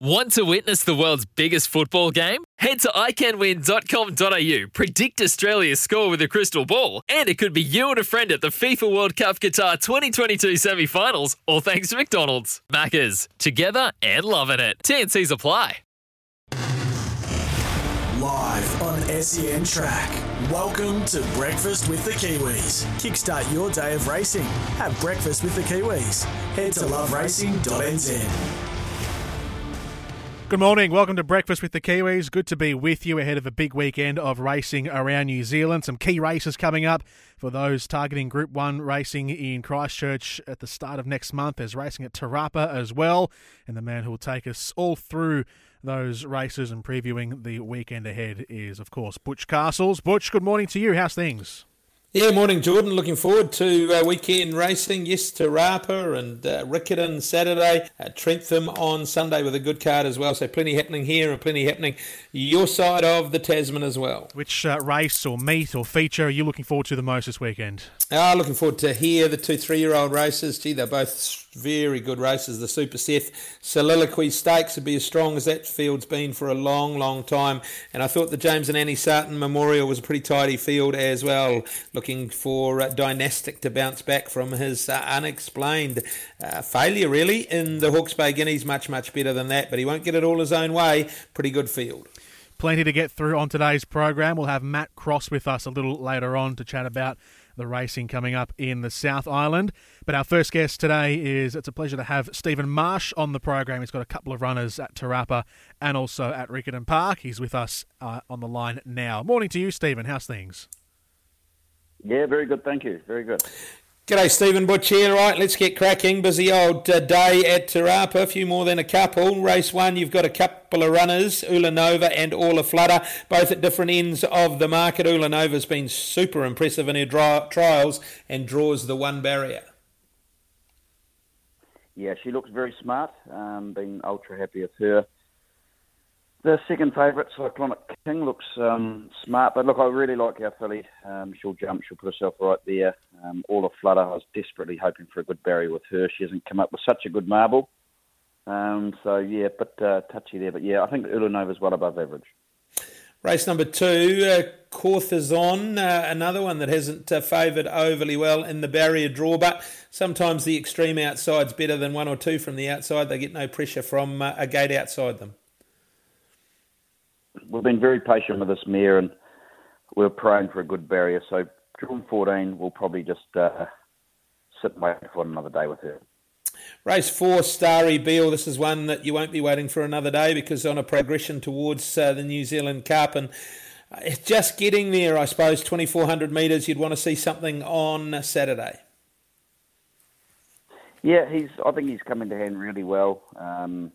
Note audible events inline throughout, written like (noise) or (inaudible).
Want to witness the world's biggest football game? Head to iCanWin.com.au, predict Australia's score with a crystal ball, and it could be you and a friend at the FIFA World Cup Qatar 2022 semi finals, all thanks to McDonald's. Maccas, together and loving it. TNC's apply. Live on SEN Track. Welcome to Breakfast with the Kiwis. Kickstart your day of racing. Have breakfast with the Kiwis. Head to loveracing.nz. Good morning. Welcome to Breakfast with the Kiwis. Good to be with you ahead of a big weekend of racing around New Zealand. Some key races coming up for those targeting Group 1 racing in Christchurch at the start of next month. There's racing at Te Rapa as well. And the man who will take us all through those races and previewing the weekend ahead is, of course, Butch Castles. Butch, good morning to you. How's things? Yeah, morning, Jordan. Looking forward to uh, weekend racing. Yes, Te Rapa and uh, Riccarton Saturday, uh, Trentham on Sunday with a good card as well. So plenty happening here and plenty happening your side of the Tasman as well. Which uh, race or meet or feature are you looking forward to the most this weekend? Ah, looking forward to hear the two three-year-old races. Gee, they're both very good races. The Super Seth Soliloquy Stakes would be as strong as that field's been for a long, long time. And I thought the James and Annie Sarton Memorial was a pretty tidy field as well. Looking for uh, Dynastic to bounce back from his uh, unexplained uh, failure, really, in the Hawke's Bay Guineas. Much, much better than that, but he won't get it all his own way. Pretty good field. Plenty to get through on today's program. We'll have Matt Cross with us a little later on to chat about the racing coming up in the South Island. But our first guest today is it's a pleasure to have Stephen Marsh on the program. He's got a couple of runners at Te Rapa and also at Riccarton Park. He's with us uh, on the line now. Morning to you, Stephen. How's things? Yeah, very good. Thank you. Very good. G'day, Stephen Butch here. Right, let's get cracking. Busy old uh, day at Te Rapa. A few more than a couple. Race one, you've got a couple of runners, Ulanova and Orla Flutter, both at different ends of the market. Ulanova's been super impressive in her dry- trials and draws the one barrier. Yeah, she looks very smart. Um, been ultra happy with her. The second favourite, Cyclonic King, looks um, smart, but look, I really like our filly. Um, she'll jump, she'll put herself right there. Um, all flutter, I was desperately hoping for a good barrier with her. She hasn't come up with such a good marble. Um, so, yeah, but uh, touchy there. But, yeah, I think Ulanova's well above average. Race number two, uh, Corthazon, uh, another one that hasn't uh, favoured overly well in the barrier draw, but sometimes the extreme outside's better than one or two from the outside. They get no pressure from uh, a gate outside them we've been very patient with this mare, and we're praying for a good barrier. So, drawn 14, we'll probably just uh, sit and wait for another day with her. Race four, Starry Beale. This is one that you won't be waiting for another day because on a progression towards uh, the New Zealand Cup and it's uh, just getting there, I suppose. 2,400 metres. You'd want to see something on Saturday. Yeah, he's. I think he's coming to hand really well. Um,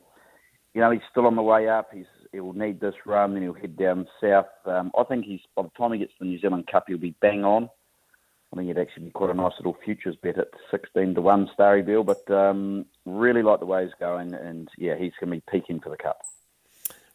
you know, he's still on the way up. He's he'll need this run, then he'll head down south. Um, I think he's by the time he gets to the New Zealand Cup, he'll be bang on. I think it'd actually be quite a nice little futures bet at 16 to 1 Starry Bill, but um, really like the way he's going, and yeah, he's going to be peaking for the Cup.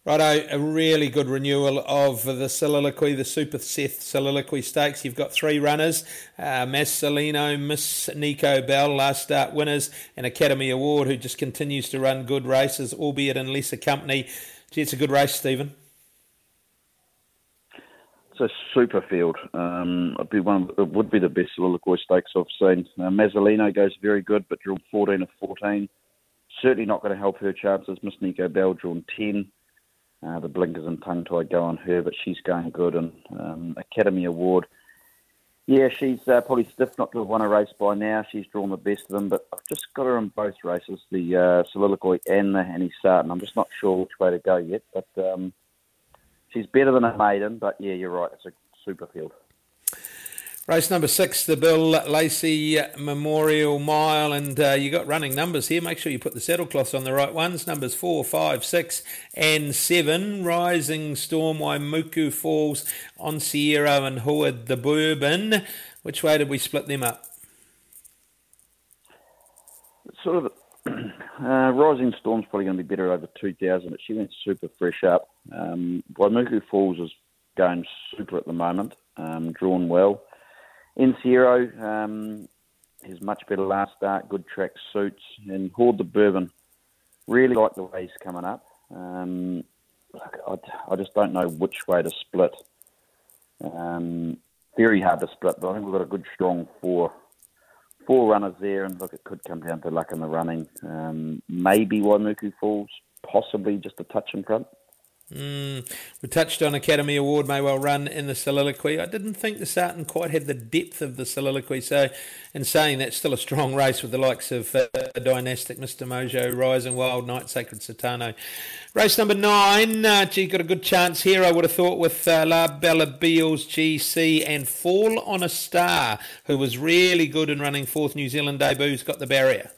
Righto, a really good renewal of the soliloquy, the Super Seth soliloquy stakes. You've got three runners, uh, Massolino, Miss Nico Bell, last start winners, and Academy Award, who just continues to run good races, albeit in lesser company. It's a good race, Stephen. It's a super field. Um, it'd be one. It would be the best Stakes I've seen. Uh, Mazzolino goes very good, but drawn 14 of 14. Certainly not going to help her chances. Miss Nico Bell drawn 10. Uh, the blinkers and tongue tie go on her, but she's going good. And um, Academy Award yeah, she's uh, probably stiff not to have won a race by now. She's drawn the best of them, but I've just got her in both races, the uh, Soliloquy and the Annie Sarton. I'm just not sure which way to go yet, but um, she's better than a maiden. But yeah, you're right, it's a super field. Race number six, the Bill Lacey Memorial Mile, and uh, you got running numbers here. Make sure you put the saddle cloths on the right ones. Numbers four, five, six, and seven. Rising Storm, Waimuku Falls, on Sierra and Howard the Bourbon. Which way did we split them up? Sort of. (clears throat) Uh, Rising Storm's probably going to be better over 2,000, but she went super fresh up. Um, Waimuku Falls is going super at the moment, um, drawn well. NCero um, is much better last start, good track suits, and Hoard the Bourbon. Really like the way he's coming up. Um, I, I, just don't know which way to split. Um, very hard to split, but I think we've got a good strong four four runners there, and look, it could come down to luck in the running. Um, maybe Waimuku Falls, possibly just a touch in front. Mm, we touched on Academy Award may well run in the soliloquy. I didn't think the Sarton quite had the depth of the soliloquy. So, in saying that, still a strong race with the likes of uh, Dynastic, Mr. Mojo, Rising Wild, Night Sacred Satano. Race number nine, uh, gee, got a good chance here, I would have thought, with uh, La Bella Beals GC and Fall on a Star, who was really good in running fourth New Zealand debut, has got the barrier.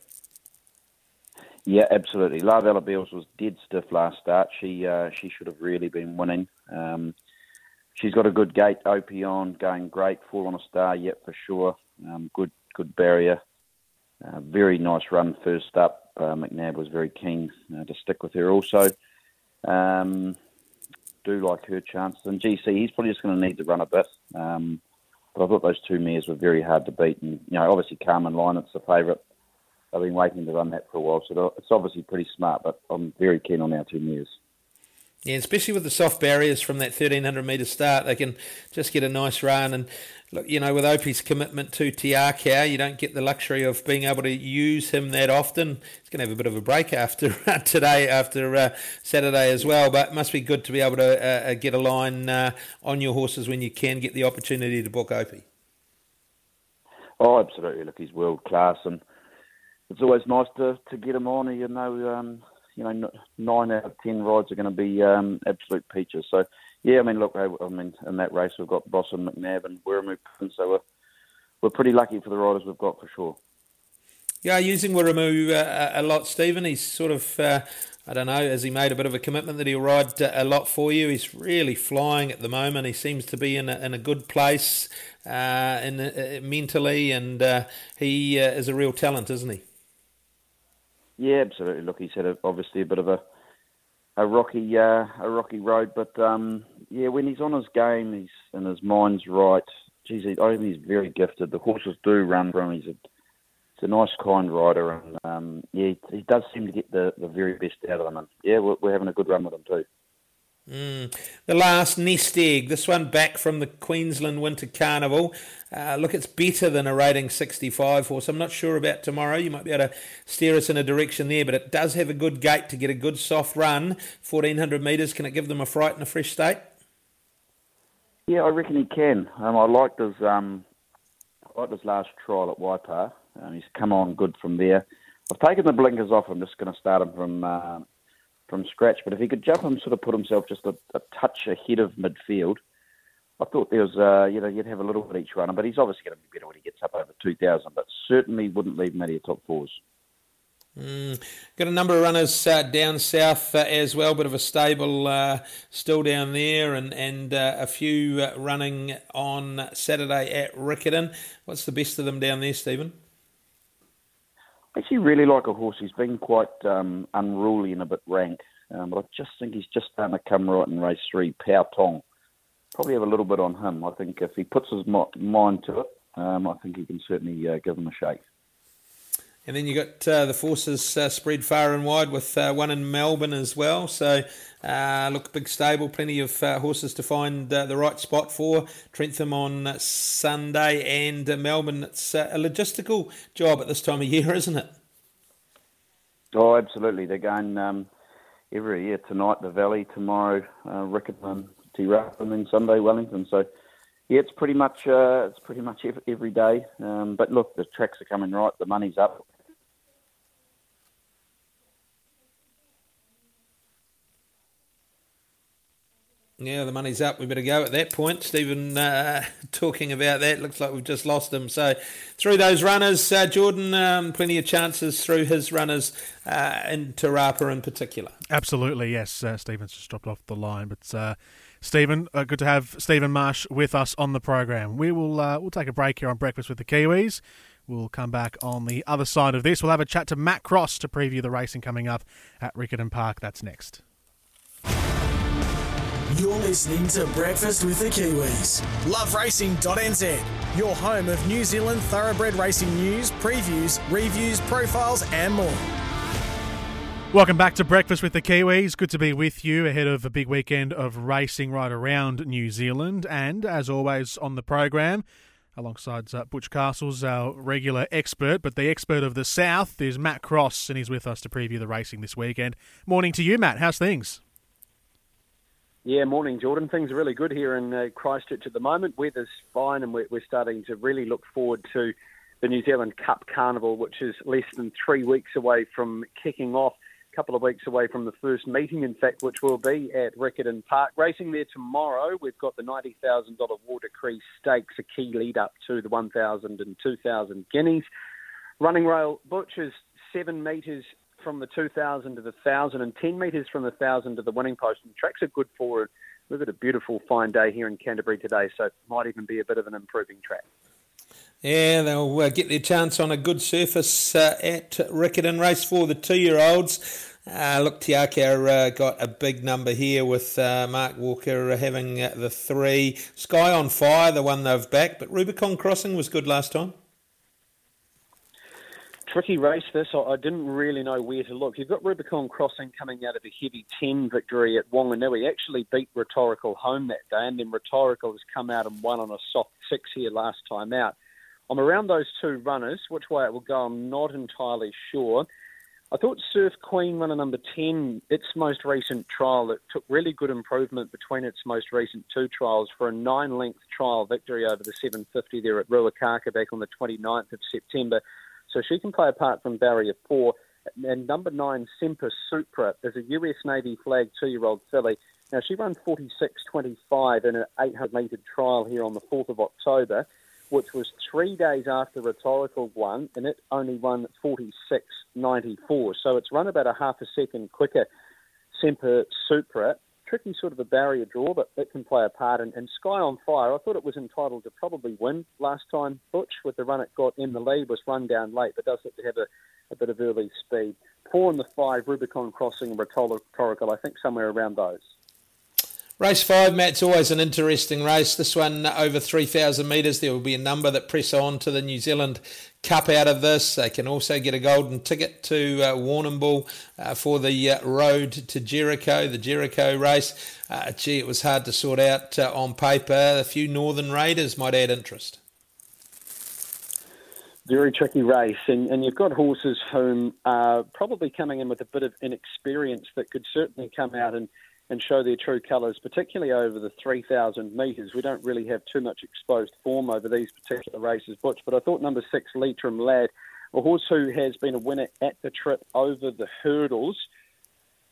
Yeah, absolutely. La Bella Beals was dead stiff last start. She uh, she should have really been winning. Um, she's got a good gate. Opion going great. Fall on a star yet for sure. Um, good good barrier. Uh, very nice run first up. Uh, McNabb was very keen uh, to stick with her also. Um, do like her chances. And GC, he's probably just going to need to run a bit. Um, but I thought those two mares were very hard to beat. And, you know, obviously Carmen Line, it's the favourite. I've been waiting to run that for a while, so it's obviously pretty smart. But I'm very keen on our ten years. Yeah, especially with the soft barriers from that 1300 metre start, they can just get a nice run. And look, you know, with Opie's commitment to Te Akau, you don't get the luxury of being able to use him that often. He's going to have a bit of a break after (laughs) today, after uh, Saturday as well. But it must be good to be able to uh, uh, get a line uh, on your horses when you can get the opportunity to book Opie. Oh, absolutely. Look, he's world class and it's always nice to, to get them on. You know, um, you know, nine out of ten rides are going to be um, absolute peaches. So, yeah, I mean, look, I, I mean, in that race we've got Bosson McNabb and Wiremu, so we're we're pretty lucky for the riders we've got for sure. Yeah, using Wiremu uh, a lot, Stephen. He's sort of. Uh, I don't know, has he made a bit of a commitment that he'll ride uh, a lot for you? He's really flying at the moment. He seems to be in a, in a good place uh, in, uh, mentally, and uh, he is a real talent, isn't he? Yeah, absolutely. Look, he's had a, obviously a bit of a a rocky uh, a rocky road, but um, yeah, when he's on his game, he's and his mind's right. Geez, I think he's very gifted. The horses do run for him. He's a he's a nice, kind rider, and um, yeah, he, he does seem to get the, the very best out of them. And yeah, we're, we're having a good run with him too. Mm. The last nest egg, this one back from the Queensland Winter Carnival. Uh, look, it's better than a rating 65 horse. I'm not sure about tomorrow. You might be able to steer us in a direction there, but it does have a good gate to get a good soft run. 1400 metres. Can it give them a fright in a fresh state? Yeah, I reckon he can. Um, I liked his um, I liked his last trial at Waipā. Um, he's come on good from there. I've taken the blinkers off. I'm just going to start him from. Uh, from scratch. But if he could jump and sort of put himself just a, a touch ahead of midfield, I thought there was, uh, you know, you'd have a little bit each runner. But he's obviously going to be better when he gets up over 2,000. But certainly wouldn't leave him out of your top fours. Mm. Got a number of runners uh, down south uh, as well, bit of a stable uh, still down there, and and uh, a few uh, running on Saturday at Riccarton. What's the best of them down there, Stephen? Actually really like a horse. He's been quite um, unruly and a bit rank, um, but I just think he's just starting to come right in race three. Pao Tong. Probably have a little bit on him. I think if he puts his mind to it, um, I think he can certainly uh, give him a shake. And then you got uh, the forces uh, spread far and wide with uh, one in Melbourne as well. So uh, look, big stable, plenty of uh, horses to find uh, the right spot for. Trentham on Sunday and Melbourne. It's a logistical job at this time of year, (laughs) isn't it? Oh, absolutely. They're going um, every year tonight, the Valley, tomorrow, uh, Riccarton, T and then Sunday, Wellington. So yeah, it's pretty much uh, it's pretty much every day. Um, but look, the tracks are coming right, the money's up. Yeah, the money's up. We better go at that point. Stephen uh, talking about that. Looks like we've just lost him. So, through those runners, uh, Jordan, um, plenty of chances through his runners uh, in Te Rapa in particular. Absolutely, yes. Uh, Stephen's just dropped off the line. But, uh, Stephen, uh, good to have Stephen Marsh with us on the program. We will uh, we'll take a break here on Breakfast with the Kiwis. We'll come back on the other side of this. We'll have a chat to Matt Cross to preview the racing coming up at Riccarton Park. That's next. You're listening to Breakfast with the Kiwis. LoveRacing.nz, your home of New Zealand thoroughbred racing news, previews, reviews, profiles, and more. Welcome back to Breakfast with the Kiwis. Good to be with you ahead of a big weekend of racing right around New Zealand. And as always on the program, alongside uh, Butch Castles, our regular expert, but the expert of the South is Matt Cross, and he's with us to preview the racing this weekend. Morning to you, Matt. How's things? Yeah, morning, Jordan. Things are really good here in uh, Christchurch at the moment. Weather's fine, and we're, we're starting to really look forward to the New Zealand Cup Carnival, which is less than three weeks away from kicking off. A couple of weeks away from the first meeting, in fact, which will be at Riccarton Park. Racing there tomorrow, we've got the $90,000 Water Cree Stakes, a key lead up to the 1,000 and 2,000 guineas. Running rail butchers, seven metres from the 2,000 to the 1,000 and 10 metres from the 1,000 to the winning post. And the tracks are good for We've got a beautiful fine day here in Canterbury today, so it might even be a bit of an improving track. Yeah, they'll uh, get their chance on a good surface uh, at Riccarton Race for the two-year-olds. Uh, look, Te Akau uh, got a big number here with uh, Mark Walker having uh, the three. Sky on Fire, the one they've backed, but Rubicon Crossing was good last time tricky race this. I didn't really know where to look. You've got Rubicon Crossing coming out of a heavy 10 victory at Wanganui. Actually beat Rhetorical home that day, and then Rhetorical has come out and won on a soft six here last time out. I'm around those two runners. Which way it will go, I'm not entirely sure. I thought Surf Queen runner number 10, its most recent trial, it took really good improvement between its most recent two trials for a nine length trial victory over the 750 there at Ruakaka back on the 29th of September. So she can play a part from barrier four. And number nine, Semper Supra, is a US Navy flag two year old filly. Now, she ran 46.25 in an 800 metre trial here on the 4th of October, which was three days after Rhetorical won, and it only won 46.94. So it's run about a half a second quicker. Semper Supra tricky sort of a barrier draw, but it can play a part. And, and Sky on Fire, I thought it was entitled to probably win last time. Butch, with the run it got in the lead, was run down late, but does have to have a, a bit of early speed. Four and the five, Rubicon Crossing and Rhetorical, I think somewhere around those. Race five, Matt's always an interesting race. This one over 3,000 metres. There will be a number that press on to the New Zealand Cup out of this. They can also get a golden ticket to uh, Warrnambool uh, for the uh, road to Jericho, the Jericho race. Uh, gee, it was hard to sort out uh, on paper. A few Northern Raiders might add interest. Very tricky race, and, and you've got horses whom are probably coming in with a bit of inexperience that could certainly come out and and show their true colours, particularly over the 3,000 metres. We don't really have too much exposed form over these particular races, Butch, but I thought number six, Leitrim Lad, a horse who has been a winner at the trip over the hurdles,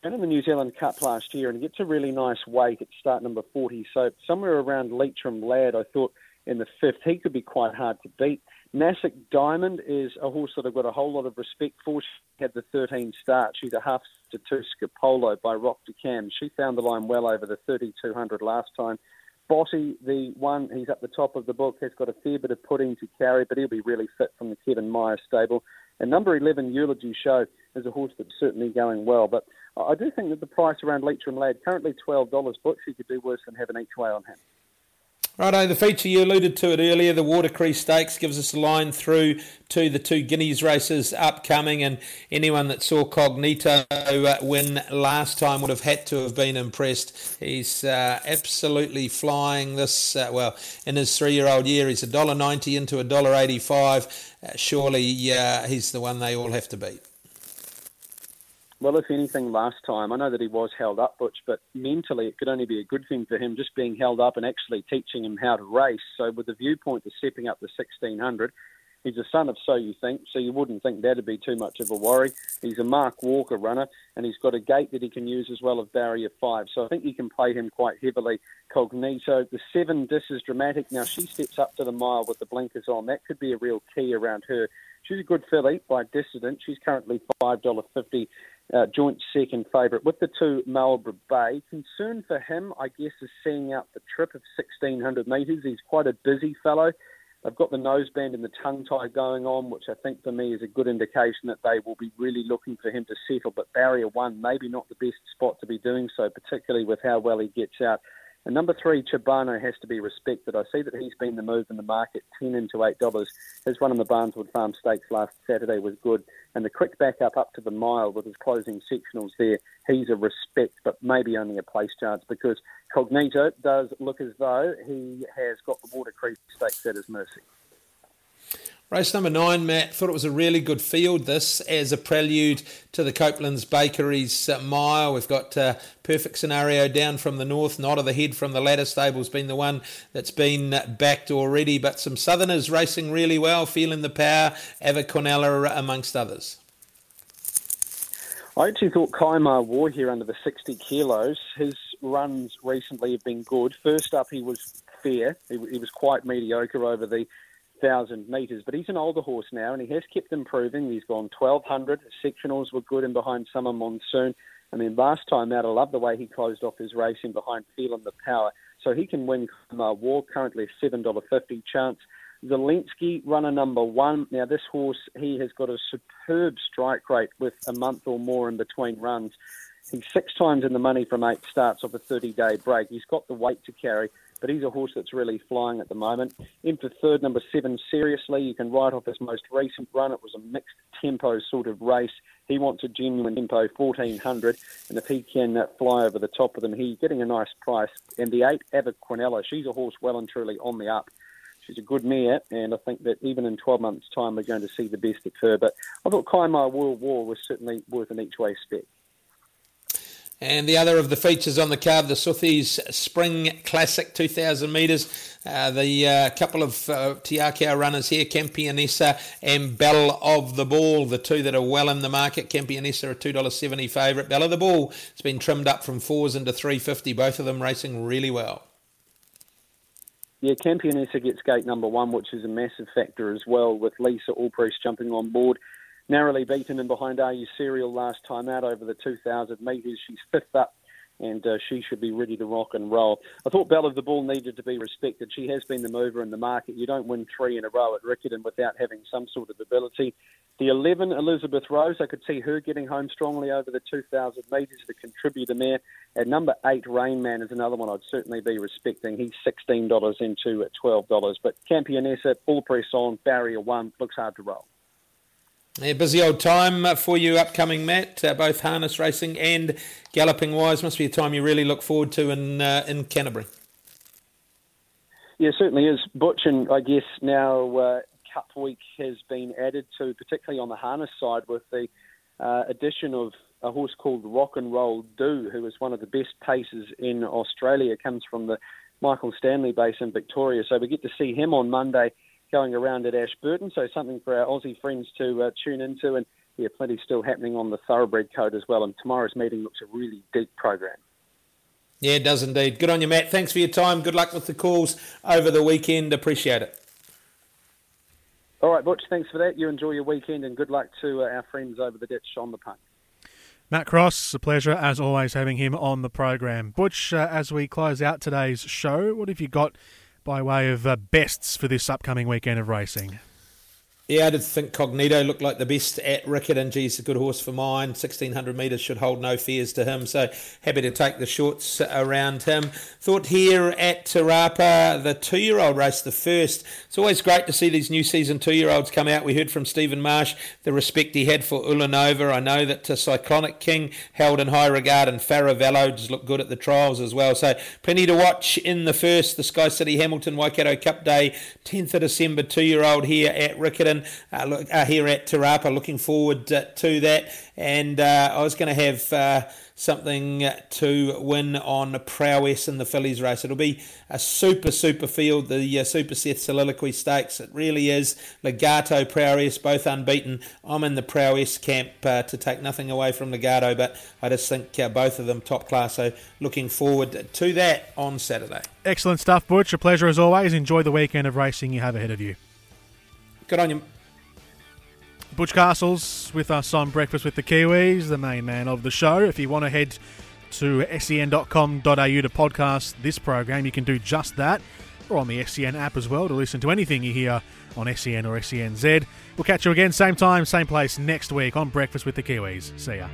and in the New Zealand Cup last year, and gets a really nice weight at start number 40. So somewhere around Leitrim Lad, I thought in the fifth, he could be quite hard to beat. Nasik Diamond is a horse that I've got a whole lot of respect for. She had the 13 start. She's a half to two Scapolo by Rock de Cam. She found the line well over the 3200 last time. Botty, the one, he's at the top of the book, has got a fair bit of pudding to carry, but he'll be really fit from the Kevin Meyer stable. And number 11, Eulogy Show, is a horse that's certainly going well. But I do think that the price around Leitrim Lad, currently $12, Butch, he could do worse than having each way on him. Righto, the feature you alluded to it earlier, the Water Cree Stakes gives us a line through to the two Guineas races upcoming, and anyone that saw Cognito uh, win last time would have had to have been impressed. He's uh, absolutely flying this. Uh, well, in his three-year-old year, he's a dollar ninety into a dollar eighty-five. Uh, surely, he's the one they all have to beat. Well, if anything, last time, I know that he was held up, Butch, but mentally it could only be a good thing for him just being held up and actually teaching him how to race. So, with the viewpoint of stepping up to 1600, He's a son of So You Think, so you wouldn't think that'd be too much of a worry. He's a Mark Walker runner, and he's got a gate that he can use as well of barrier five. So I think you can play him quite heavily. Cognito, the seven, this is dramatic. Now she steps up to the mile with the blinkers on. That could be a real key around her. She's a good filly by Dissident. She's currently $5.50 uh, joint second favourite. With the two, Marlborough Bay. Concern for him, I guess, is seeing out the trip of 1,600 metres. He's quite a busy fellow. They've got the noseband and the tongue tie going on, which I think for me is a good indication that they will be really looking for him to settle. But barrier one, maybe not the best spot to be doing so, particularly with how well he gets out. And number three, Chibano has to be respected. I see that he's been the move in the market, ten into eight dollars. His run in the Barneswood Farm Stakes last Saturday was good, and the quick back up up to the mile with his closing sectionals there, he's a respect, but maybe only a place chance because Cognito does look as though he has got the Water Creek Stakes at his mercy. Race number nine, Matt, thought it was a really good field. This as a prelude to the Coupland's Bakeries uh, mile. We've got uh, perfect scenario down from the north. Not of the head from the ladder stable's been the one that's been backed already, but some Southerners racing really well, feeling the power. Ava Cornella amongst others. I actually thought Kaimai War here under the 60 kilos. His runs recently have been good. First up, he was fair. He, he was quite mediocre over the thousand metres. But he's an older horse now, and he has kept improving. He's gone 1200. Sectionals were good and behind Summer Monsoon. I mean, last time out, I love the way he closed off his racing behind Feeling the Power. So he can win uh, War, currently a $7.50 chance. Zelensky, runner number one. Now, this horse, he has got a superb strike rate with a month or more in between runs. He's six times in the money from eight starts off a 30 day break. He's got the weight to carry but he's a horse that's really flying at the moment. In for third, number seven, seriously, you can write off his most recent run. It was a mixed tempo sort of race. He wants a genuine tempo, 1400, and if he can uh, fly over the top of them, he's getting a nice price. And the eight, Ava Quinella, she's a horse well and truly on the up. She's a good mare, and I think that even in 12 months' time, we're going to see the best of her. But I thought Kaimai World War was certainly worth an each way spec. And the other of the features on the card, the Suthies Spring Classic 2,000 metres. Uh, the uh, couple of uh, Te Akau runners here, Campionessa and Bell of the Ball, the two that are well in the market. Campionessa, a $2.70 favourite. Bell of the Ball has been trimmed up from fours into 350 both of them racing really well. Yeah, Campionessa gets gate number one, which is a massive factor as well, with Lisa Allpress jumping on board narrowly beaten and behind Are You Serial last time out over the 2,000 metres. She's fifth up and uh, she should be ready to rock and roll. I thought Bell of the Bull needed to be respected. She has been the mover in the market. You don't win three in a row at Riccarton without having some sort of ability. The 11, Elizabeth Rose, I could see her getting home strongly over the 2,000 metres, to the contributor there. At number 8, Rain Man is another one I'd certainly be respecting. He's $16 into at $12. But Campionessa, full press on, barrier 1, looks hard to roll. Yeah, busy old time for you upcoming, Matt. Uh, both harness racing and galloping wise must be a time you really look forward to in uh, in Canterbury. Yeah, certainly is. Butch, and I guess now uh, Cup Week has been added to, particularly on the harness side, with the uh, addition of a horse called Rock and Roll Do, who is one of the best paces in Australia. Comes from the Michael Stanley base in Victoria, so we get to see him on Monday going around at Ashburton. So something for our Aussie friends to uh, tune into. And yeah, plenty still happening on the thoroughbred code as well. And tomorrow's meeting looks a really deep program. Yeah, it does indeed. Good on you, Matt. Thanks for your time. Good luck with the calls over the weekend. Appreciate it. All right, Butch, thanks for that. You enjoy your weekend and good luck to uh, our friends over the ditch on the punt. Matt Cross, a pleasure as always having him on the program. Butch, uh, as we close out today's show, what have you got by way of uh, bests for this upcoming weekend of racing? Yeah, I did think Cognito looked like the best at Riccarton. Geez, a good horse for mine. 1600 metres should hold no fears to him. So happy to take the shorts around him. Thought here at Te Rapa, the two year old race, the first. It's always great to see these new season two year olds come out. We heard from Stephen Marsh the respect he had for Ulanova. I know that uh, Cyclonic King held in high regard and Faravello just looked good at the trials as well. So plenty to watch in the first, the Sky City Hamilton Waikato Cup Day, 10th of December, two year old here at Riccarton. Wellington uh, look, uh, here at Te Rapa. Looking forward uh, to that. And uh, I was going to have uh, something to win on Prowess in the fillies race. It'll be a super, super field, the uh, Super Seth Soliloquy Stakes. It really is. Legato, Prowess, both unbeaten. I'm in the Prowess camp uh, to take nothing away from Legato, but I just think uh, both of them top class. So looking forward to that on Saturday. Excellent stuff, Butch. A pleasure as always. Enjoy the weekend of racing you have ahead of you. Good on you. Butch Castles with us on Breakfast with the Kiwis, the main man of the show. If you want to head to sen.com.au to podcast this program, you can do just that, or on the SEN app as well to listen to anything you hear on SEN or SENZ. We'll catch you again, same time, same place next week on Breakfast with the Kiwis. See ya.